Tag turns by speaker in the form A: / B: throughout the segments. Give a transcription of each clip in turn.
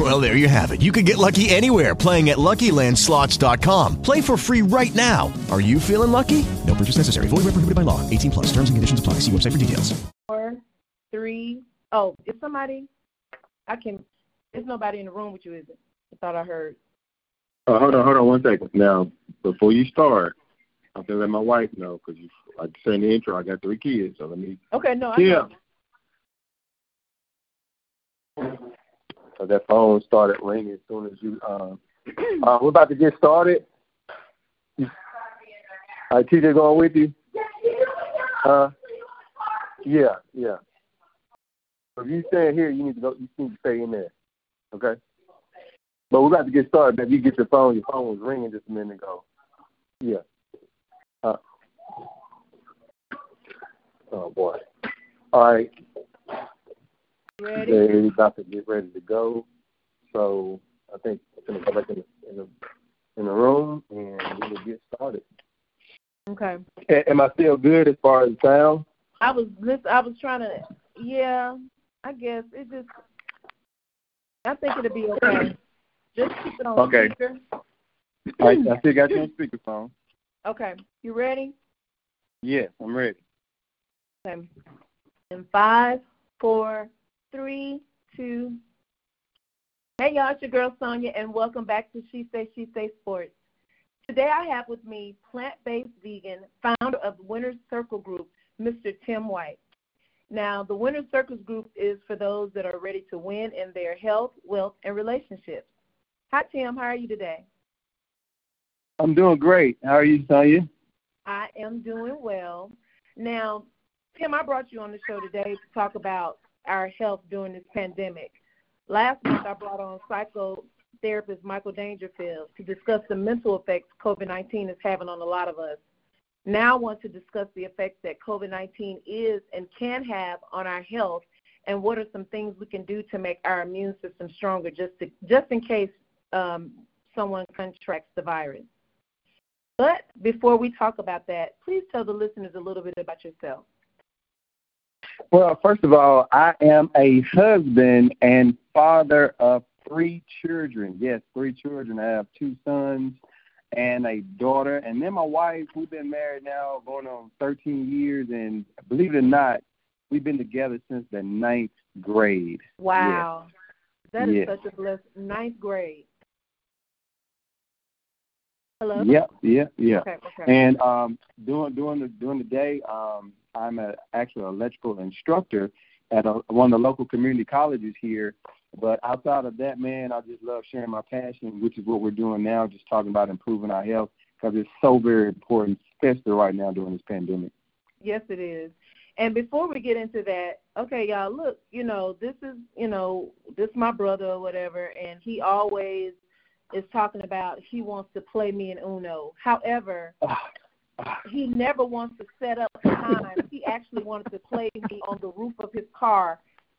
A: Well, there you have it. You can get lucky anywhere playing at LuckyLandSlots.com. Play for free right now. Are you feeling lucky? No purchase necessary. Void where prohibited by law. 18 plus. Terms and conditions apply. See website for details.
B: Four, three. Oh, is somebody? I can. There's nobody in the room with you, is it? I thought I heard.
C: Uh, hold on, hold on one second. Now, before you start, I'm gonna let my wife know because you, like I said in the intro, I got three kids, so let me.
B: Okay, no, I
C: Yeah. So that phone started ringing as soon as you. Uh, uh, we're about to get started. All right, TJ going with you? Uh, yeah, yeah. If you stand here, you need to go. You need to stay in there. Okay. But we're about to get started. If you get your phone, your phone was ringing just a minute ago. Yeah. Uh, oh boy. All right.
B: Ready?
C: They're about to get ready to go. So I think I'm gonna go back in the in the, in the room and we will get started.
B: Okay.
C: A- am I still good as far as sound?
B: I was listen. I was trying to. Yeah, I guess it just. I think it'll be okay. Just keep it on
C: Okay.
B: speaker.
C: All right, I still got you on speakerphone.
B: Okay. You ready?
C: Yes, I'm ready.
B: Okay. In five, four, three, two. Hey y'all, it's your girl Sonia, and welcome back to She Say She Say Sports. Today I have with me plant-based vegan, founder of Winner's Circle Group, Mr. Tim White. Now, the Winner's Circle Group is for those that are ready to win in their health, wealth, and relationships. Hi Tim, how are you today?
C: I'm doing great. How are you, Sonya?
B: I am doing well. Now, Tim, I brought you on the show today to talk about our health during this pandemic. Last month, I brought on psychotherapist Michael Dangerfield to discuss the mental effects COVID 19 is having on a lot of us. Now, I want to discuss the effects that COVID 19 is and can have on our health, and what are some things we can do to make our immune system stronger, just to, just in case um, someone contracts the virus. But before we talk about that, please tell the listeners a little bit about yourself.
C: Well, first of all, I am a husband and father of three children. Yes, three children. I have two sons and a daughter. And then my wife, we've been married now going on 13 years. And believe it or not, we've been together since the ninth grade.
B: Wow. That is
C: Yeah.
B: such a blessed ninth grade. Hello?
C: Yep, yep, yep.
B: Okay, okay.
C: And um, during during the during the day, um, I'm a actually an electrical instructor at a, one of the local community colleges here. But outside of that, man, I just love sharing my passion, which is what we're doing now, just talking about improving our health because it's so very important, especially right now during this pandemic.
B: Yes, it is. And before we get into that, okay, y'all, look, you know, this is, you know, this is my brother or whatever, and he always is talking about he wants to play me in Uno. However, ah, ah. he never wants to set up time. He actually wanted to play me on the roof of his car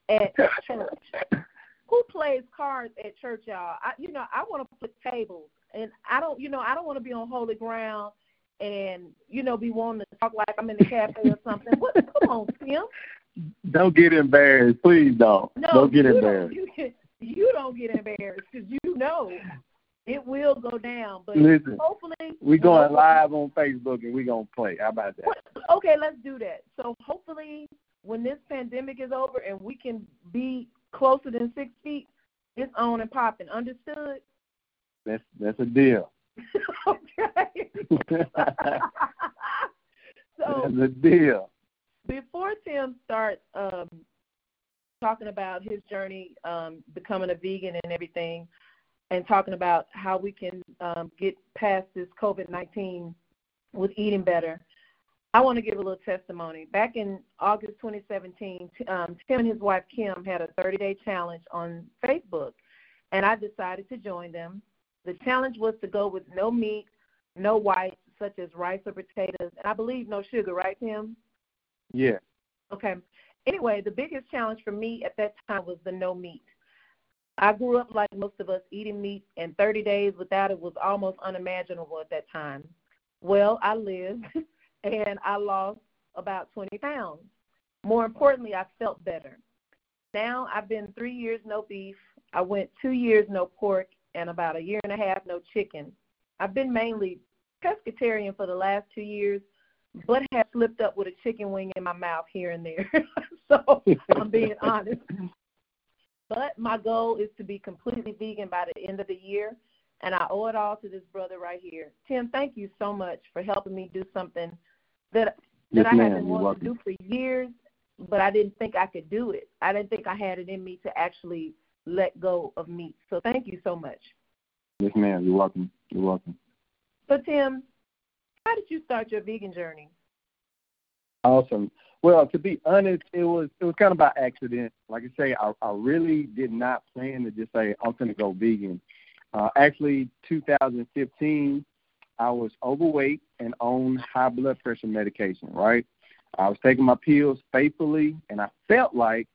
B: at church. Who plays cards at church, y'all? I, you know, I want to put tables, and I don't, you know, I don't want to be on holy ground and you know be wanting to talk like I'm in the cafe or something. What? Come on, Tim.
C: Don't get embarrassed, please don't.
B: No,
C: don't get
B: you
C: embarrassed.
B: Don't, you, you don't get embarrassed because you know it will go down. But
C: Listen,
B: hopefully
C: we're going live on Facebook and we're gonna play. How about that?
B: Okay, let's do that. So hopefully, when this pandemic is over and we can be closer than six feet, it's on and popping. Understood?
C: That's that's a deal.
B: okay. so
C: that's a deal.
B: before Tim starts um, talking about his journey um, becoming a vegan and everything, and talking about how we can um, get past this COVID 19 with eating better, I want to give a little testimony. Back in August 2017, um, Tim and his wife Kim had a 30 day challenge on Facebook, and I decided to join them. The challenge was to go with no meat, no whites, such as rice or potatoes, and I believe no sugar, right, Tim?
C: Yeah.
B: Okay. anyway, the biggest challenge for me at that time was the no meat. I grew up like most of us eating meat, and 30 days without it was almost unimaginable at that time. Well, I lived, and I lost about 20 pounds. More importantly, I felt better. Now I've been three years no beef. I went two years no pork, and about a year and a half no chicken. I've been mainly pescatarian for the last two years, but have slipped up with a chicken wing in my mouth here and there. so I'm being honest. But my goal is to be completely vegan by the end of the year, and I owe it all to this brother right here. Tim, thank you so much for helping me do something that that
C: yes,
B: I have been wanting to do for years, but I didn't think I could do it. I didn't think I had it in me to actually let go of meat. So thank you so much.
C: Yes, ma'am. You're welcome. You're welcome.
B: So Tim, how did you start your vegan journey?
C: Awesome. Well, to be honest, it was it was kind of by accident. Like I say, I, I really did not plan to just say I'm going to go vegan. Uh, actually, 2015, I was overweight and on high blood pressure medication. Right, I was taking my pills faithfully, and I felt like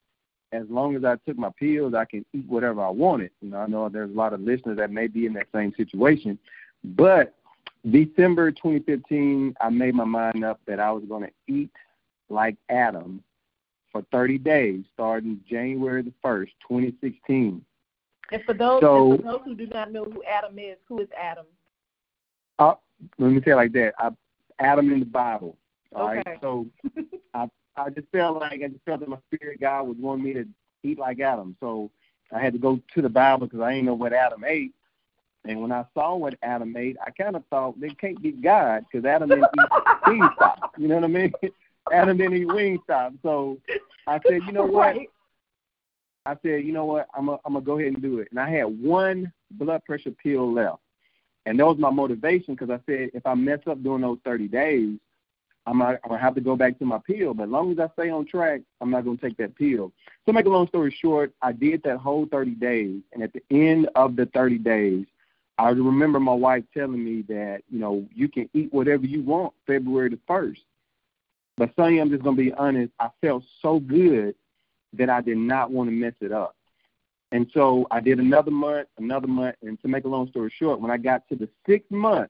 C: as long as I took my pills, I can eat whatever I wanted. You know, I know there's a lot of listeners that may be in that same situation, but December 2015, I made my mind up that I was going to eat like Adam for 30 days, starting January the 1st, 2016.
B: And for those
C: So-
B: and for those who do not know who Adam is, who is Adam?
C: Uh, let me say it like that. I, Adam in the Bible. All right.
B: Okay.
C: So I I just felt like I just felt that my spirit God was wanting me to eat like Adam. So I had to go to the Bible because I didn't know what Adam ate. And when I saw what Adam ate, I kind of thought they can't be God because Adam didn't eat Wingstop. You know what I mean? Adam didn't eat Wingstop. So I said, you know what?
B: Right.
C: I said, you know what, I'm gonna I'm gonna go ahead and do it. And I had one blood pressure pill left, and that was my motivation because I said if I mess up during those 30 days, I'm not, I'm gonna have to go back to my pill. But as long as I stay on track, I'm not gonna take that pill. So to make a long story short, I did that whole 30 days, and at the end of the 30 days, I remember my wife telling me that you know you can eat whatever you want February the first. But Sonya, I'm just gonna be honest. I felt so good that I did not want to mess it up. And so I did another month, another month, and to make a long story short, when I got to the sixth month,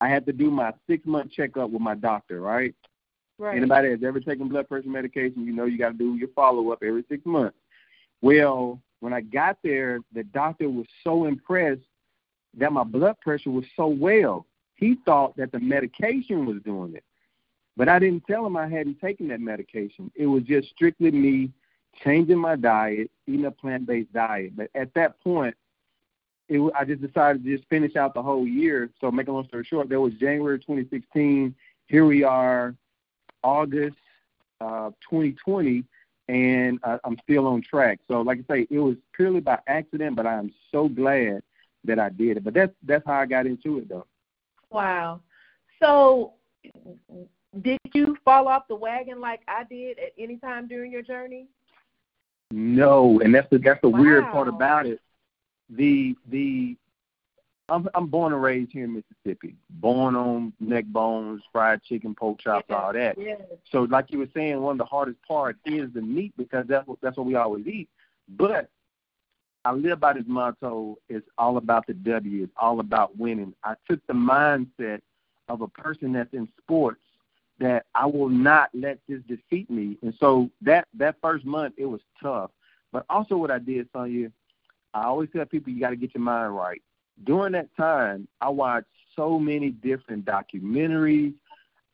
C: I had to do my six month checkup with my doctor, right?
B: Right.
C: Anybody that's ever taken blood pressure medication, you know you got to do your follow up every six months. Well, when I got there, the doctor was so impressed that my blood pressure was so well. He thought that the medication was doing it. But I didn't tell him I hadn't taken that medication. It was just strictly me changing my diet, eating a plant based diet. But at that point, it, I just decided to just finish out the whole year. So, make a long story short, that was January 2016. Here we are, August uh, 2020, and uh, I'm still on track. So, like I say, it was purely by accident, but I am so glad that I did it. But that's that's how I got into it, though.
B: Wow. So, did you fall off the wagon like I did at any time during your journey?
C: No, and that's the that's the weird part about it. The the I'm I'm born and raised here in Mississippi. Born on neck bones, fried chicken, pork chops, all that.
B: Yes.
C: So like you were saying, one of the hardest parts is the meat because that's what that's what we always eat. But I live by this motto, it's all about the W, it's all about winning. I took the mindset of a person that's in sports that I will not let this defeat me. And so that that first month it was tough. But also what I did, Sonya, I always tell people you got to get your mind right. During that time, I watched so many different documentaries.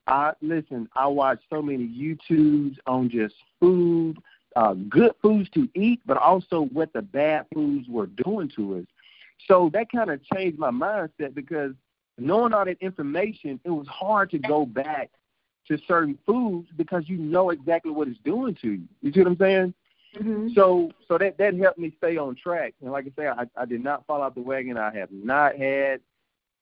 C: I listen. I watched so many YouTubes on just food, uh, good foods to eat, but also what the bad foods were doing to us. So that kind of changed my mindset because knowing all that information, it was hard to go back to certain foods because you know exactly what it's doing to you. You see what I'm saying?
B: Mm-hmm.
C: So so that that helped me stay on track. And like I say, I, I did not fall off the wagon. I have not had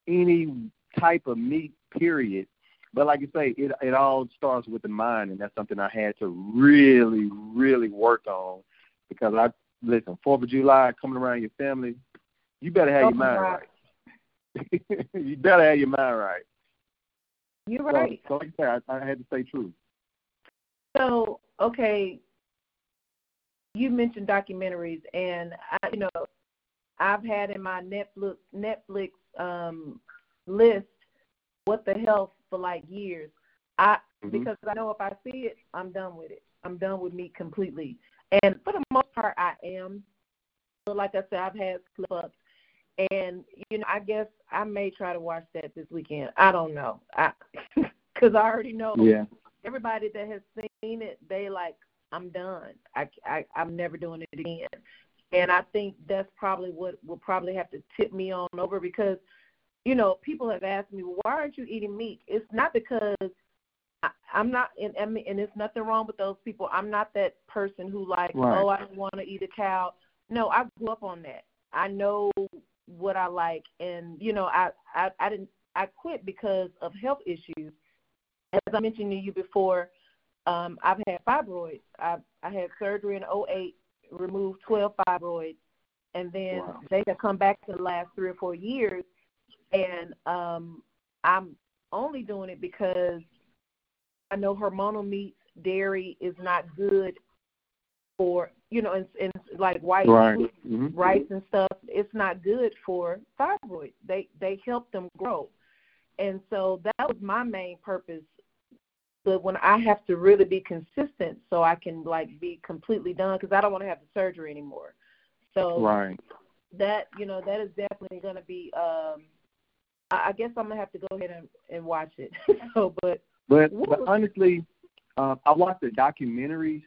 C: any type of meat, period. But like I say, it it all starts with the mind, and that's something I had to really, really work on because I listen. Fourth of July coming around your family, you better have your mind
B: right.
C: right. you better have your mind right.
B: You're right.
C: So, like I say, I, I had to stay true.
B: So, okay, you mentioned documentaries, and I, you know, I've had in my Netflix Netflix um, list what the health for like years. I mm-hmm. because I know if I see it, I'm done with it. I'm done with meat completely. And for the most part, I am. But like I said, I've had slip ups, and you know, I guess I may try to watch that this weekend. I don't know, I because I already know.
C: Yeah.
B: Everybody that has seen it, they like, I'm done. I, I I'm never doing it again. And I think that's probably what will probably have to tip me on over because, you know, people have asked me, well, why aren't you eating meat? It's not because I, I'm not, and, and there's nothing wrong with those people. I'm not that person who like,
C: right.
B: oh, I don't want to eat a cow. No, I grew up on that. I know what I like, and you know, I I, I didn't I quit because of health issues. As I mentioned to you before, um, I've had fibroids. I I had surgery in 08, removed 12 fibroids, and then
C: wow.
B: they have come back to the last three or four years, and um, I'm only doing it because I know hormonal meats, dairy is not good for you know, and, and like white
C: right.
B: food,
C: mm-hmm.
B: rice and stuff. It's not good for thyroid. They they help them grow, and so that was my main purpose. But when I have to really be consistent, so I can like be completely done, because I don't want to have the surgery anymore. So
C: right.
B: that you know that is definitely going to be. um I, guess I'm gonna have to go ahead and, and watch it. so, but
C: but but honestly, uh, I watched the documentaries,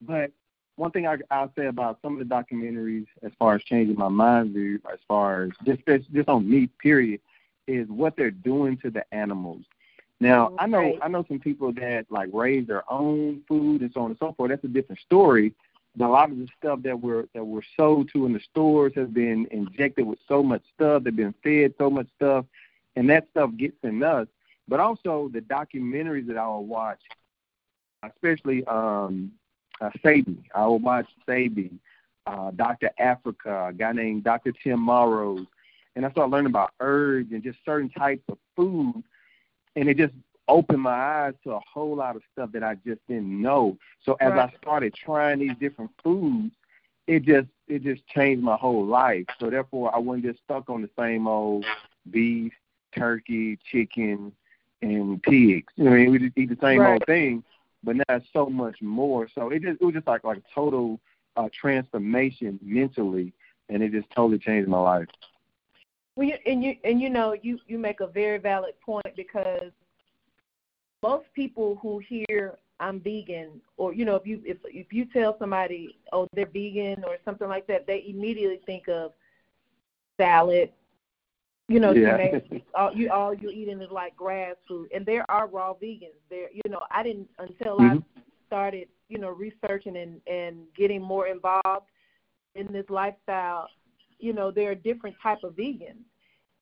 C: but one thing I, I'll say about some of the documentaries, as far as changing my mind view, as far as just just on meat, period, is what they're doing to the animals. Now, I know. I know some people that like raise their own food and so on and so forth. That's a different story. A lot of the stuff that we're that we're sold to in the stores has been injected with so much stuff. They've been fed so much stuff, and that stuff gets in us. But also the documentaries that I will watch, especially um, uh, Sebi. I will watch Sebi, uh, Dr. Afrika, a guy named Dr. Tim Morrows, and I started learning about herbs and just certain types of food, and it just opened my eyes to a whole lot of stuff that I just didn't know. So as
B: right.
C: I started trying these different foods, it just it just changed my whole life. So therefore, I wasn't just stuck on the same old beef, turkey, chicken, and pigs. You know, I mean, we just eat the same
B: right.
C: old thing but now it's so much more. So it just it was just like like a total uh, transformation mentally, and it just totally changed my life.
B: Well, you, and you and you know you you make a very valid point because most people who hear I'm vegan, or you know if you if if you tell somebody oh they're vegan or something like that, they immediately think of salad, you know,
C: yeah.
B: you all you all you're eating is like grass food, and there are raw vegans. There, you know, I didn't until
C: mm-hmm.
B: I started, you know, researching and and getting more involved in this lifestyle. You know, there are different type of vegans,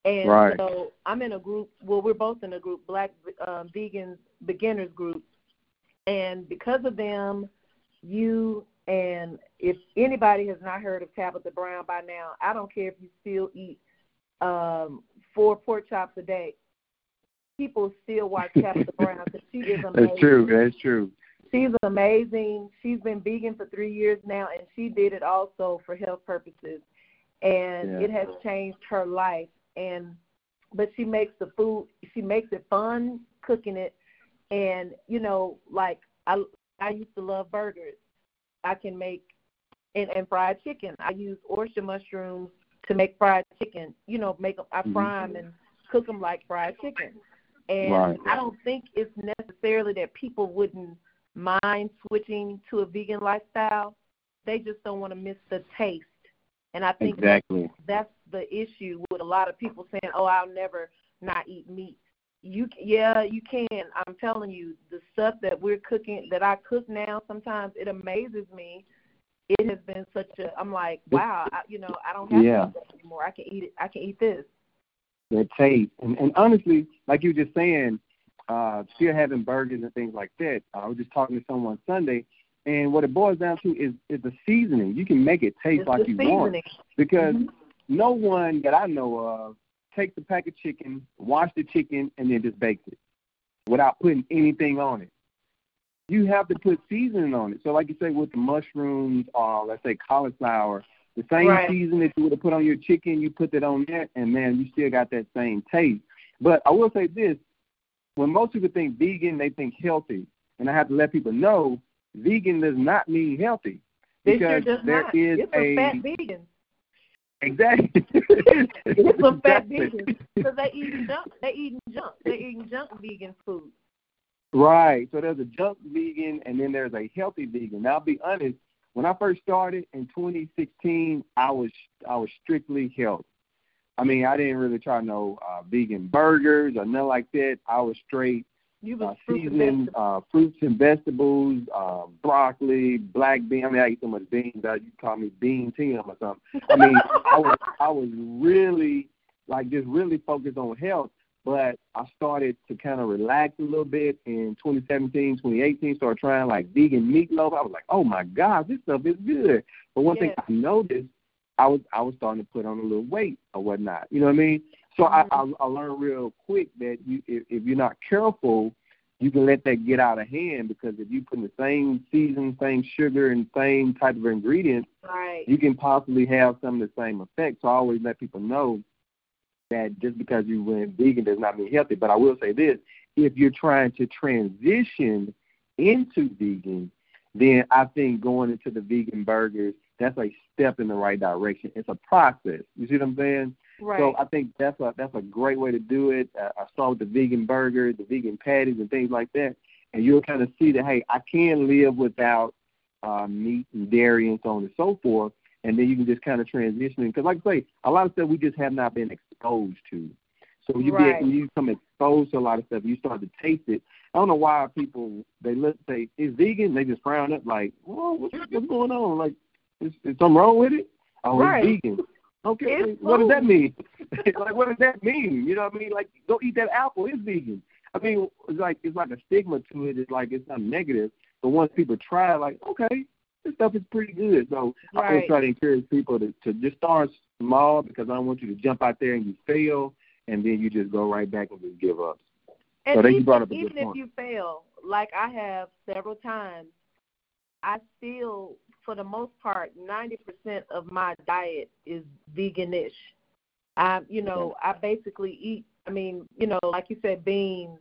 B: and
C: right.
B: so I'm in a group. Well, we're both in a group, Black um, Vegans Beginners Group, and because of them, you and if anybody has not heard of Tabitha Brown by now, I don't care if you still eat um, four pork chops a day, people still watch Tabitha Brown because she is amazing.
C: That's true. That's true.
B: She's amazing. She's been vegan for three years now, and she did it also for health purposes, and
C: yeah.
B: it has changed her life. And but she makes the food. She makes it fun cooking it, and you know, like I I used to love burgers. I can make and, and fried chicken. I use oyster mushrooms to make fried chicken. You know, make them, I
C: mm-hmm.
B: fry them and cook them like fried chicken. And
C: right.
B: I don't think it's necessarily that people wouldn't mind switching to a vegan lifestyle. They just don't want to miss the taste. And I think
C: exactly.
B: that's the issue with a lot of people saying, "Oh, I'll never not eat meat." You yeah, you can. I'm telling you, the stuff that we're cooking that I cook now, sometimes it amazes me it has been such a I'm like, wow, I, you know, I don't have
C: yeah.
B: to eat that anymore. I can eat it. I can eat this.
C: That taste, and, and honestly, like you were just saying, uh, still having burgers and things like that. I was just talking to someone Sunday, and what it boils down to is is the seasoning. You can make it taste
B: it's
C: like you
B: seasoning.
C: want because
B: mm-hmm.
C: no one that I know of takes a pack of chicken, wash the chicken, and then just bakes it without putting anything on it. you have to put seasoning on it. So, like you say, with the mushrooms or let's say cauliflower, the same
B: Right.
C: seasoning that you would have put on your chicken, you put that on that, and man, you still got that same taste. But I will say this: when most people think vegan, they think healthy, and I have to let people know vegan does not mean healthy
B: sure
C: because
B: does
C: there
B: not.
C: is
B: it's some
C: a
B: fat vegans.
C: exactly.
B: It's some fat vegans because they eating junk. They eating junk. They eating junk vegan food.
C: Right. So there's a junk vegan and then there's a healthy vegan. Now I'll be honest, when I first started in 2016, I was I was strictly health. I mean, I didn't really try no uh, vegan burgers or nothing like that. I was straight
B: You
C: uh,
B: was
C: seasoning uh, fruits and vegetables, uh, broccoli, black bean. I mean, I eat so much beans that you call me Bean Tim or something. I mean, I was I was really like just really focused on health. But I started to kind of relax a little bit in 2017, 2018. Started trying like vegan meatloaf. I was like, oh my god, this stuff is good. But one thing I noticed, I was I was starting to put on a little weight or whatnot. You know what I mean? So I, mm-hmm. I I learned real quick that you if, if you're not careful, you can let that get out of hand because if you put in the same season, same sugar, and same type of ingredients,
B: Right.
C: you can possibly have some of the same effects. So I always let people know that just because you went vegan does not mean healthy. But I will say this: if you're trying to transition into vegan, then I think going into the vegan burgers that's a step in the right direction. It's a process. You see what I'm saying?
B: Right.
C: So I think that's a that's a great way to do it. Uh, I saw with the vegan burger, the vegan patties, and things like that, and you'll kind of see that hey, I can live without uh, meat and dairy and so on and so forth, and then you can just kind of transition because, like I say, a lot of stuff we just have not been exposed to. So you
B: Right.
C: get when you become exposed to a lot of stuff, you start to taste it. I don't know why people they look say it's vegan, they just frown up like, whoa, what's, what's going on? Like, is, is something wrong with it? Oh,
B: Right.
C: it's vegan. Okay,
B: It's
C: what does that mean? like, what does that mean? You know what I mean? Like, don't eat that apple. It's vegan. I mean, it's like it's like a stigma to it. It's like it's not negative. But once people try, it, like, okay, this stuff is pretty good. So I always
B: Right.
C: try to encourage people to to just start small because I don't want you to jump out there and you fail, and then you just go right back and just give up.
B: And
C: So then you
B: even,
C: brought up a good
B: even if
C: point.
B: you fail, like I have several times, I still, for the most part, ninety percent of my diet is veganish. I, you know, I basically eat. I mean, you know, like you said, beans.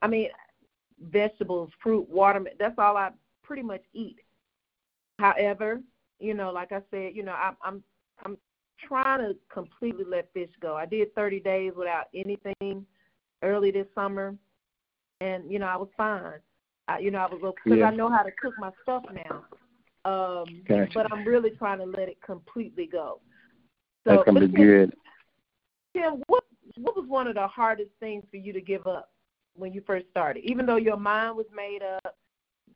B: I mean, vegetables, fruit, watermelon. That's all I pretty much eat. However, you know, like I said, you know, I'm I'm I'm trying to completely let fish go. I did 30 days without anything early this summer, and you know I was fine. I, you know I was okay because
C: Yeah.
B: I know how to cook my stuff now. Um,
C: Gotcha.
B: But I'm really trying to let it completely go.
C: That's gonna be good.
B: Tim, what what was one of the hardest things for you to give up when you first started? Even though your mind was made up,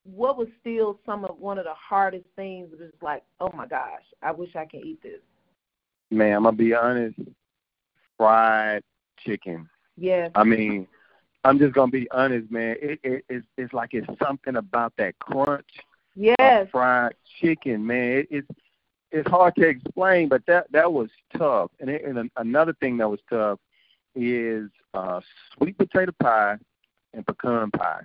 B: what was still some of one of the hardest things? It was like, oh my gosh, I wish I could eat this.
C: Man, I'm gonna be honest. Fried chicken.
B: Yes.
C: I mean, I'm just gonna be honest, man. It, it it's it's like it's something about that crunch
B: Yes.
C: fried chicken, man. It, it's it's hard to explain, but that that was tough. And, it, and another thing that was tough is uh sweet potato pie and pecan pie.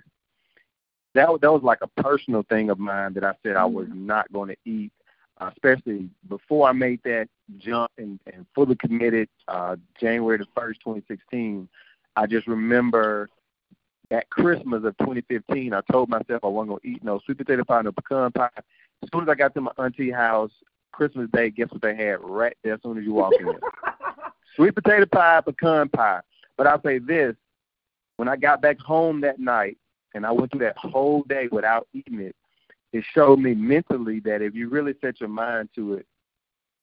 C: That was- that was like a personal thing of mine that I said I was not going to eat, uh, especially before I made that jump and, and fully committed uh, January the first, 2016. I just remember that Christmas of 2015, I told myself I wasn't going to eat no sweet potato pie, no pecan pie. As soon as I got to my auntie house, Christmas Day, guess what they had right there as soon as you walk in? Sweet potato pie, pecan pie. But I'll say this, when I got back home that night and I went through that whole day without eating it, it showed me mentally that if you really set your mind to it,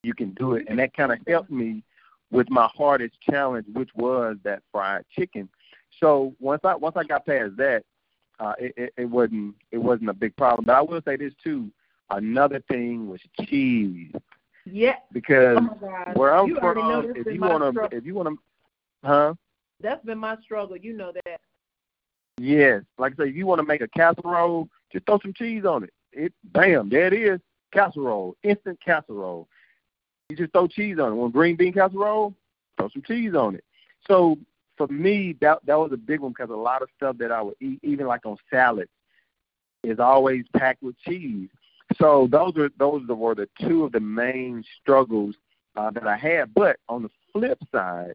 C: you can do it. And that kind of helped me with my hardest challenge, which was that fried chicken. So once I once I got past that, uh, it, it, it wasn't it wasn't a big problem. But I will say this too. Another thing was cheese
B: Yeah.
C: because
B: Oh
C: where I'm
B: You
C: from, if you want to, if you want to, huh?
B: That's been my struggle. You know that.
C: Yes, like I say, if you want to make a casserole, just throw some cheese on it. It, bam, there it is, casserole, instant casserole. You just throw cheese on it. Want green bean casserole? Throw some cheese on it. So for me, that that was a big one because a lot of stuff that I would eat, even like on salad, is always packed with cheese. So those are those were the two of the main struggles uh, that I had. But on the flip side,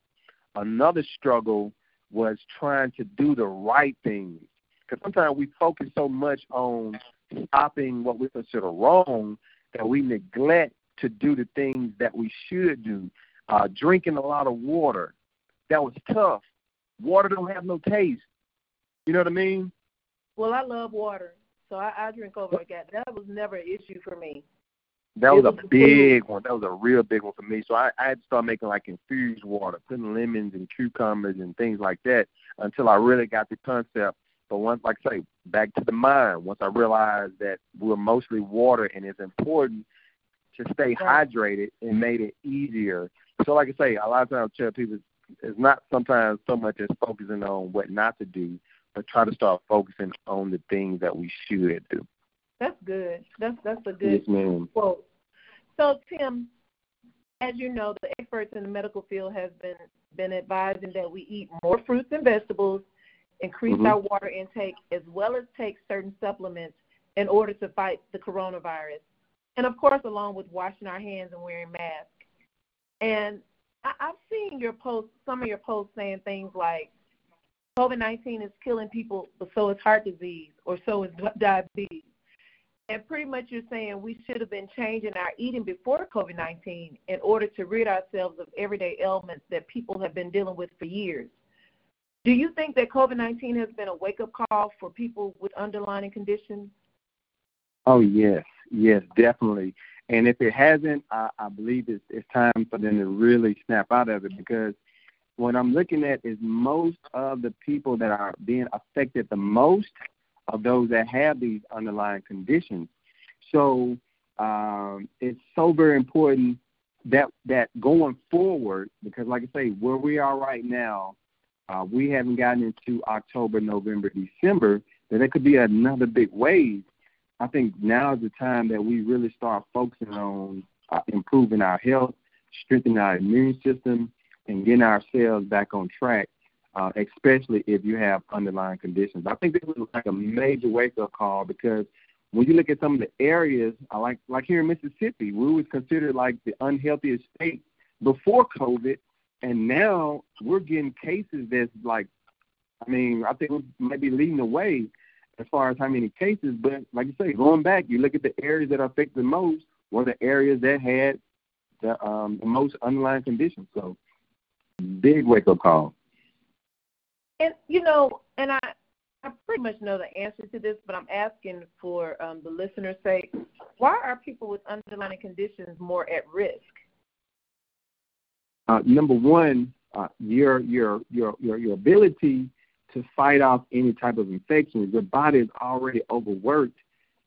C: another struggle was trying to do the right things. Because sometimes we focus so much on stopping what we consider wrong that we neglect to do the things that we should do. Uh, drinking a lot of water, that was tough. Water don't have no taste. You know what I mean?
B: Well, I love water, so I, I drink over a gallon. That was never an issue for me.
C: That was, was a big one. That was a real big one for me. So I, I had to start making like infused water, putting lemons and cucumbers and things like that until I really got the concept. But once, like I say, back to the mind. Once I realized that we're mostly water and it's important to stay right. hydrated, it made it easier. So, like I say, a lot of times I tell people it's not sometimes so much as focusing on what not to do, but try to start focusing on the things that we should do.
B: That's good. That's that's a good yes, quote. So Tim, as you know, the experts in the medical field have been been advising that we eat more fruits and vegetables, increase mm-hmm. our water intake, as well as take certain supplements in order to fight the coronavirus. And of course, along with washing our hands and wearing masks. And I, I've seen your posts, some of your posts saying things like, COVID 19 is killing people, but so is heart disease, or so is diabetes. And pretty much you're saying we should have been changing our eating before COVID 19 in order to rid ourselves of everyday ailments that people have been dealing with for years. Do you think that COVID 19 has been a wake up call for people with underlying conditions?
C: Oh, yes, yes, definitely. And if it hasn't, I, I believe it's, it's time for them to really snap out of it because what I'm looking at is most of the people that are being affected the most of those that have these underlying conditions. So um, it's so very important that that going forward, because like I say, where we are right now, uh, we haven't gotten into October, November, December. That there could be another big wave. I think now is the time that we really start focusing on uh, improving our health, strengthening our immune system, and getting ourselves back on track uh, especially if you have underlying conditions. I think this was like a major wake up call because when you look at some of the areas, uh, like like here in Mississippi, we was considered like the unhealthiest state before COVID, and now we're getting cases that's like, I mean, I think we might be leading the way as far as how many cases. But like you say, going back, you look at the areas that are affected the most were the areas that had the, um, the most underlying conditions. So, big wake up call.
B: And you know, and I I pretty much know the answer to this, but I'm asking for um, the listener's sake. Why are people with underlying conditions more at risk?
C: Uh, number one, uh, your your your your your ability to fight off any type of infection. Your body is already overworked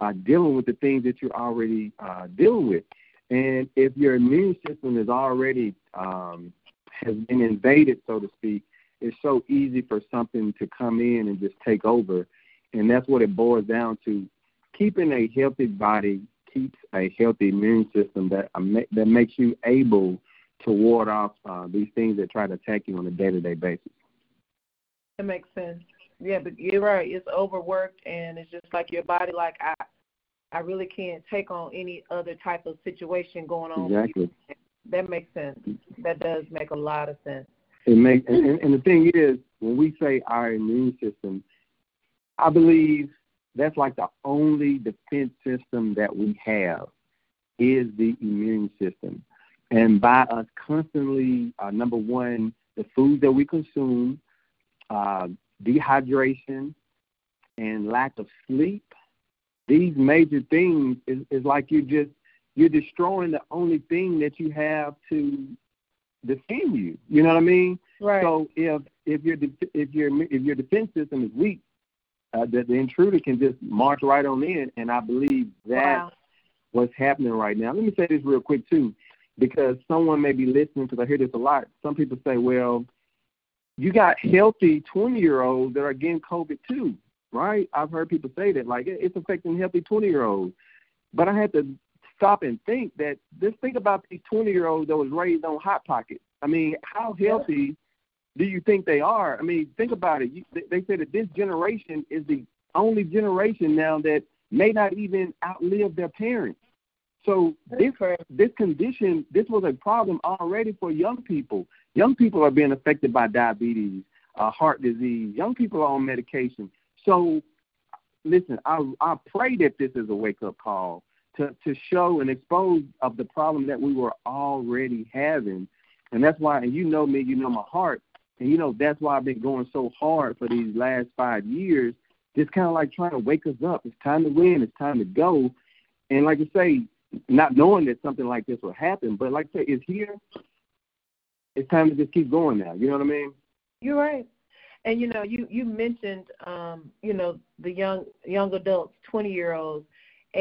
C: uh, dealing with the things that you're already uh, dealing with, and if your immune system is already um, has been invaded, so to speak, it's so easy for something to come in and just take over. And that's what it boils down to. Keeping a healthy body keeps a healthy immune system that uh, that makes you able to ward off uh, these things that try to attack you on a day-to-day basis.
B: That makes sense. Yeah, but you're right. It's overworked, and it's just like your body. Like I, I really can't take on any other type of situation going on.
C: Exactly.
B: That makes sense. That does make a lot of sense.
C: It make and, and the thing is, when we say our immune system, I believe that's like the only defense system that we have is the immune system. And by us constantly, uh, number one, the food that we consume, uh, dehydration, and lack of sleep, these major things is, is like you're just you're destroying the only thing that you have to defend you. You know what I mean?
B: Right.
C: So if if your if your if your defense system is weak, uh, that the intruder can just march right on in, and I believe that's wow. what's happening right now. Let me say this real quick too, because someone may be listening because I hear this a lot. Some people say, "Well, you got healthy twenty year olds that are getting COVID too, right?" I've heard people say that, like it's affecting healthy twenty year olds. But I had to stop and think that just think about these 20 year olds that was raised on hot pockets. I mean, how healthy do you think they are? I mean, think about it. You, they say that this generation is the only generation now that may not even outlive their parents. So this this condition, this was a problem already for young people. Young people are being affected by diabetes, uh, heart disease. Young people are on medication. So listen, I I pray that this is a wake up call to to show and expose of the problem that we were already having, and that's why. And you know me, you know my heart, and you know that's why I've been going so hard for these last five years. Just kind of like trying to wake us up. It's time to win. It's time to go. And like I say, not knowing that something like this would happen. But like I say, it's here. It's time to just keep going now. You know what I mean?
B: You're right. And you know, you you mentioned, um, you know, the young young adults, twenty year olds,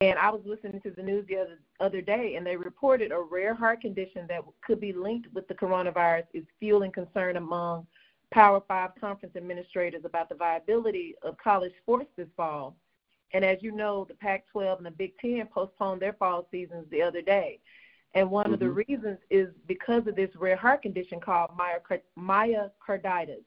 B: and I was listening to the news the other other day, and they reported a rare heart condition that could be linked with the coronavirus is fueling concern among Power Five conference administrators about the viability of college sports this fall. And as you know, the Pac 12 and the Big Ten postponed their fall seasons the other day. And one mm-hmm. of the mm-hmm. reasons is because of this rare heart condition called myocarditis.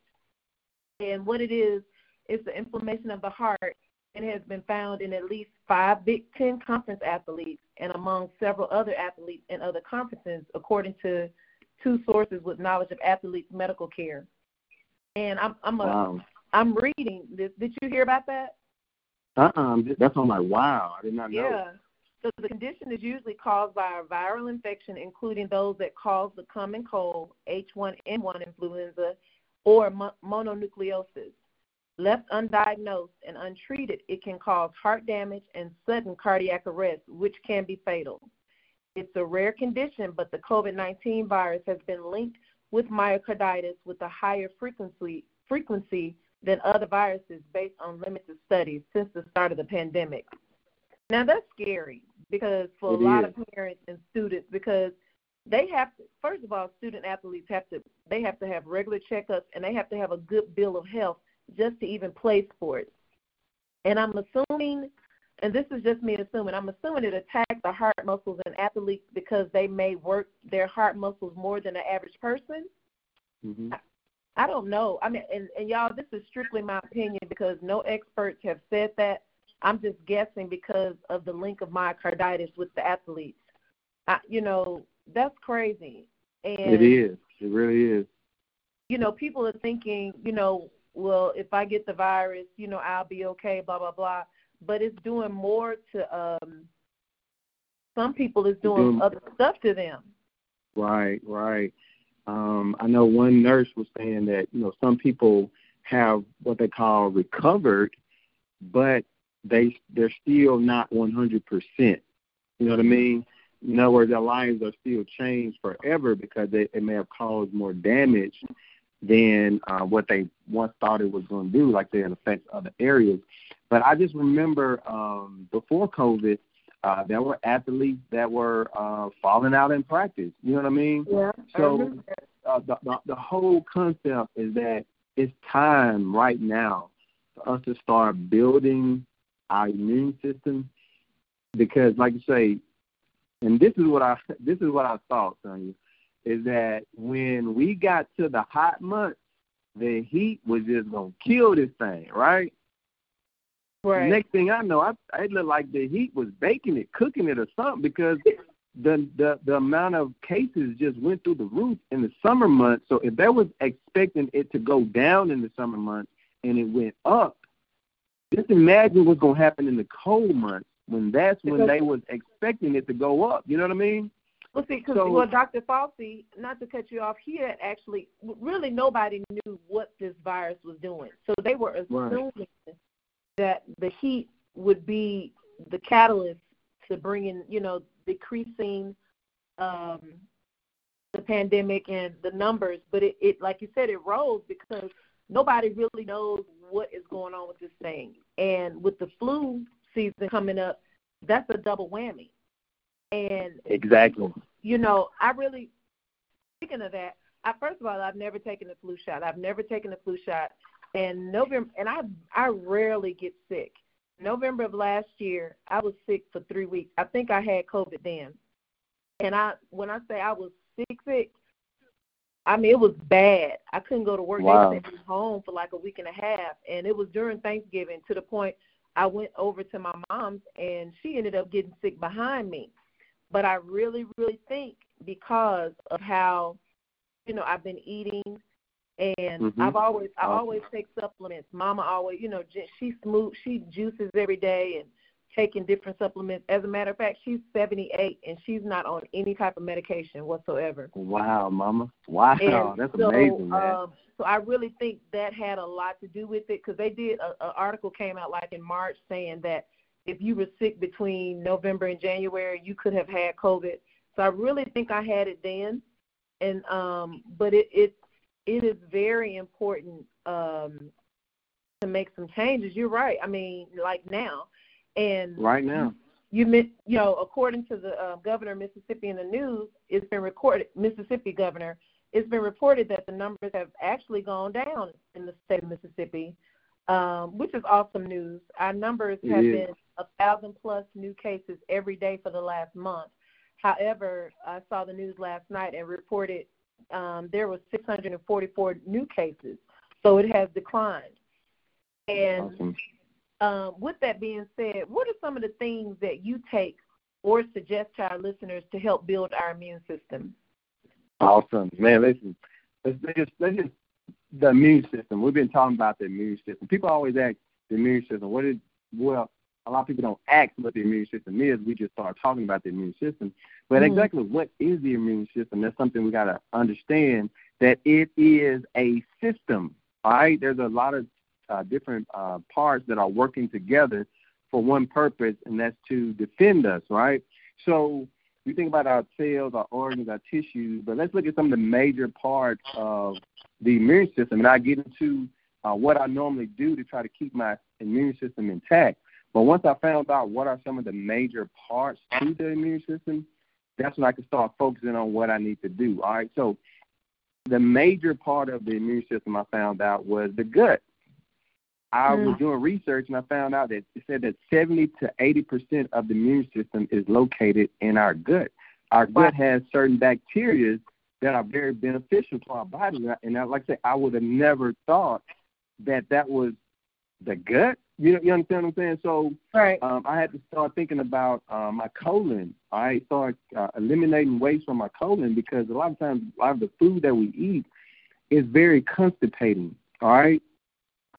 B: And what it is, is the inflammation of the heart and has been found in at least five Big Ten conference athletes and among several other athletes in other conferences, according to two sources with knowledge of athletes' medical care. And I'm I'm a, wow. I'm reading this. Did you hear about that?
C: Uh-uh. That's on my wow. I did not know.
B: Yeah. So the condition is usually caused by a viral infection, including those that cause the common cold, H1N1 influenza, or mononucleosis. Left undiagnosed and untreated, it can cause heart damage and sudden cardiac arrest, which can be fatal. It's a rare condition, but the COVID 19 virus has been linked with myocarditis with a higher frequency, frequency than other viruses based on limited studies since the start of the pandemic. Now that's scary because for it a lot of parents and students because they have to first of all student athletes have to they have to have regular checkups and they have to have a good bill of health just to even play sports. And I'm assuming and this is just me assuming, I'm assuming it attacks the heart muscles in athletes because they may work their heart muscles more than the average person.
C: Mm-hmm.
B: I don't know. I mean, and, and y'all, this is strictly my opinion because no experts have said that. I'm just guessing because of the link of myocarditis with the athletes. I, you know, that's crazy. And
C: it is. It really is.
B: You know, people are thinking, you know, well, if I get the virus, you know, I'll be okay, blah blah blah. But it's doing more to um some people is doing, doing other stuff to them.
C: Right, right. Um, I know one nurse was saying that you know some people have what they call recovered, but they they're still not 100 percent. You know what I mean? In other words, their lives are still changed forever because they, it may have caused more damage than uh, what they once thought it was going to do, like they affect other areas. But I just remember um, before COVID, uh, there were athletes that were uh, falling out in practice. You know what I mean?
B: Yeah.
C: So uh, the, the the whole concept is that it's time right now for us to start building our immune system because, like you say, and this is what I this is what I thought, Sonya, is that when we got to the hot months, the heat was just gonna kill this thing, right?
B: Right.
C: Next thing I know, I it looked like the heat was baking it, cooking it, or something because the the the amount of cases just went through the roof in the summer months. So if they was expecting it to go down in the summer months and it went up, just imagine what's gonna happen in the cold months when that's when they was expecting it to go up. You know what I mean?
B: Well, see, because so, well, Dr. Fauci, not to cut you off, he had actually really nobody knew what this virus was doing, so they were assuming right. That the heat would be the catalyst to bringing, you know, decreasing um, the pandemic and the numbers, but it, it, like you said, it rose because nobody really knows what is going on with this thing. And with the flu season coming up, that's a double whammy. And
C: exactly,
B: you know, I really speaking of that. I, first of all, I've never taken a flu shot. I've never taken a flu shot, and November, and I I rarely get sick. November of last year, I was sick for three weeks. I think I had COVID then. And I when I say I was sick sick, I mean it was bad. I couldn't go to work.
C: Wow.
B: They sent me home for like a week and a half and it was during Thanksgiving to the point I went over to my mom's and she ended up getting sick behind me. But I really, really think because of how, you know, I've been eating and mm-hmm. I've always I always take supplements. Mama always, you know, she smooth she juices every day and taking different supplements. As a matter of fact, she's 78 and she's not on any type of medication whatsoever.
C: Wow, Mama! Wow,
B: and
C: that's
B: so,
C: amazing, man.
B: Um, so I really think that had a lot to do with it because they did an article came out like in March saying that if you were sick between November and January, you could have had COVID. So I really think I had it then, and um, but it it it is very important um, to make some changes. You're right. I mean, like now, and
C: right now,
B: you you know, according to the uh, governor of Mississippi in the news, it's been recorded. Mississippi governor, it's been reported that the numbers have actually gone down in the state of Mississippi, um, which is awesome news. Our numbers have
C: yeah.
B: been a thousand plus new cases every day for the last month. However, I saw the news last night and reported um, there was 644 new cases, so it has declined. And
C: awesome.
B: um, with that being said, what are some of the things that you take or suggest to our listeners to help build our immune system?
C: Awesome, man. Listen, let's, let's just let's just the immune system. We've been talking about the immune system. People always ask the immune system. What is well? A lot of people don't ask what the immune system is. We just start talking about the immune system. But mm-hmm. exactly what is the immune system? That's something we got to understand. That it is a system. All right. There's a lot of uh, different uh, parts that are working together for one purpose, and that's to defend us, right? So we think about our cells, our organs, our tissues, but let's look at some of the major parts of the immune system, and I get into uh, what I normally do to try to keep my immune system intact. But once I found out what are some of the major parts to the immune system, that's when I can start focusing on what I need to do. All right, so the major part of the immune system I found out was the gut. I mm. was doing research and I found out that it said that 70 to 80 percent of the immune system is located in our gut. Our gut has certain bacteria that are very beneficial to our body. And I, like I said, I would have never thought that that was the gut. You know, you understand what I'm saying? So
B: right.
C: um, I had to start thinking about uh, my colon. I started uh, eliminating waste from my colon because a lot of times, a lot of the food that we eat is very constipating. All right,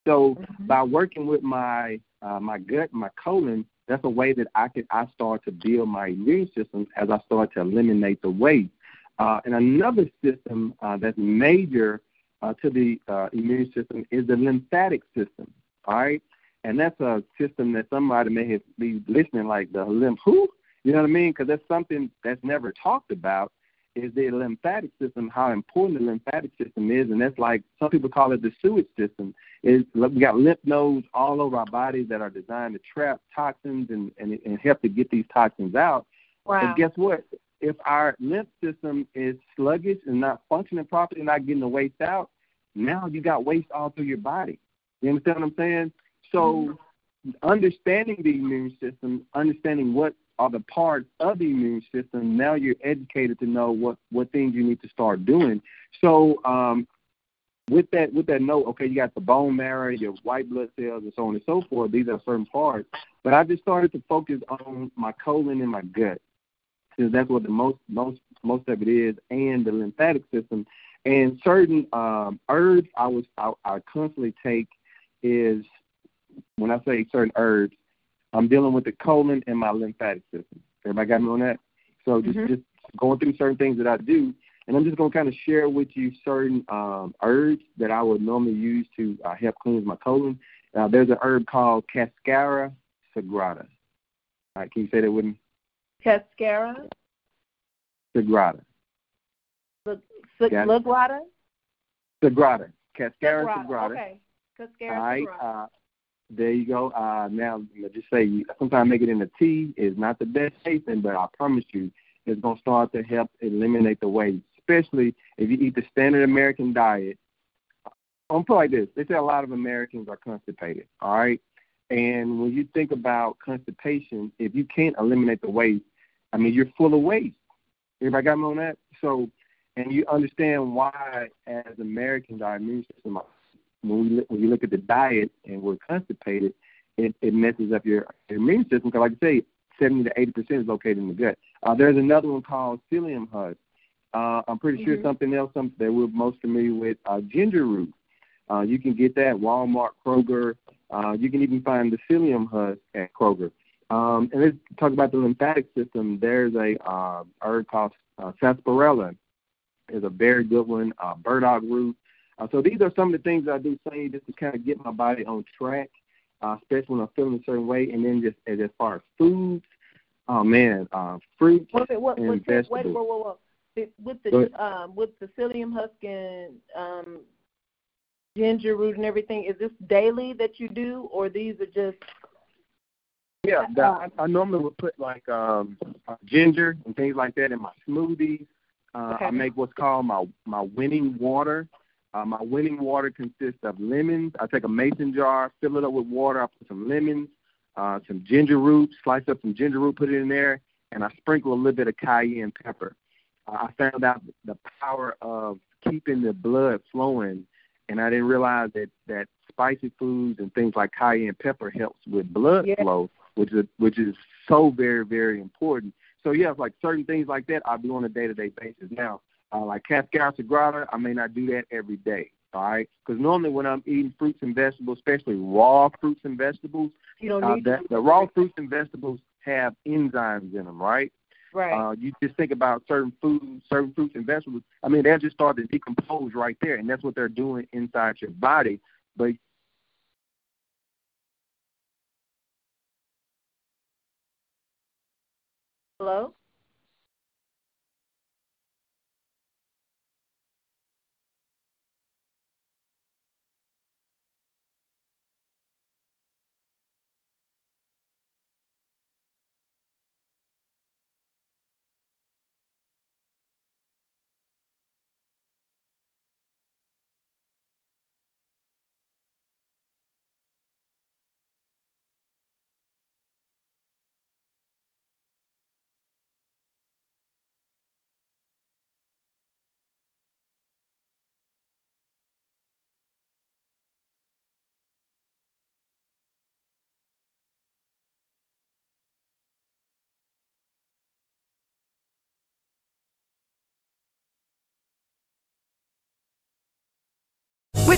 C: so mm-hmm. by working with my uh, my gut, my colon, that's a way that I can I start to build my immune system as I start to eliminate the waste. Uh, and another system uh, that's major uh, to the uh, immune system is the lymphatic system. All right, and that's a system that somebody may have be listening like the lymph who, you know what I mean? Because that's something that's never talked about is the lymphatic system, how important the lymphatic system is, and that's like some people call it the sewage system. Is we got lymph nodes all over our bodies that are designed to trap toxins and, and, and help to get these toxins out.
B: Wow.
C: And guess what? If our lymph system is sluggish and not functioning properly, not getting the waste out, now you got waste all through your body. You understand what I'm saying? So understanding the immune system, understanding what are the parts of the immune system, now you're educated to know what, what things you need to start doing. So um, with that with that note, okay, you got the bone marrow, your white blood cells, and so on and so forth. These are certain parts. But I just started to focus on my colon and my gut, because that's what the most most most of it is, and the lymphatic system. And certain um, herbs I was I, I constantly take is when I say certain herbs, I'm dealing with the colon and my lymphatic system. Everybody got me on that? So just
B: mm-hmm.
C: just going through certain things that I do, and I'm just going to kind of share with you certain um, herbs that I would normally use to uh, help cleanse my colon. Uh, there's an herb called Cascara sagrada. All right, can you say that with me?
B: Cascara?
C: Sagrada.
B: Sagrada?
C: Sagrada. Cascara sagrada.
B: Okay. Cascara
C: All right.
B: Uh,
C: there you go. Uh, now, just say sometimes make it in a tea is not the best tasting, but I promise you, it's going to start to help eliminate the waste, especially if you eat the standard American diet. I'm put like this: they say a lot of Americans are constipated. All right, and when you think about constipation, if you can't eliminate the waste, I mean, you're full of waste. Everybody got me on that? So, and you understand why, as Americans, our immune system when we when you look at the diet and we're constipated, it, it messes up your immune system. Because, like I say, 70 to 80 percent is located in the gut. Uh, there's another one called psyllium husk. Uh, I'm pretty mm-hmm. sure something else something that we're most familiar with, uh, ginger root. Uh, you can get that Walmart, Kroger. Uh, you can even find the psyllium husk at Kroger. Um, and let's talk about the lymphatic system. There's a uh, herb called uh, sarsaparilla. Is a very good one. Uh, burdock root. Uh, so these are some of the things I do say just to kind of get my body on track, uh, especially when I'm feeling a certain way. And then just as, as far as foods, oh man, uh, fruits what, what, and vegetables.
B: Wait, whoa, whoa, whoa. With the um, with the psyllium husk and um, ginger root and everything, is this daily that you do, or these are just
C: yeah, that, I, I normally would put like um uh, ginger and things like that in my smoothies. Uh, okay. I make what's called my my winning water. Uh, my winning water consists of lemons. I take a mason jar, fill it up with water. I put some lemons, uh, some ginger root, slice up some ginger root, put it in there, and I sprinkle a little bit of cayenne pepper. Uh, I found out the power of keeping the blood flowing, and I didn't realize that that spicy foods and things like cayenne pepper helps with blood yeah. flow, which is which is so very very important. So yeah, like certain things like that I do on a day to day basis. Now uh, like Cascara Sagrada, I may not do that every day. All right, because normally when I'm eating fruits and vegetables, especially raw fruits and vegetables,
B: you don't uh,
C: need that, the raw fruits and vegetables have enzymes in them, right?
B: Right.
C: Uh, you just think about certain foods, certain fruits and vegetables. I mean, they'll just start to decompose right there, and that's what they're doing inside your body. But
B: hello.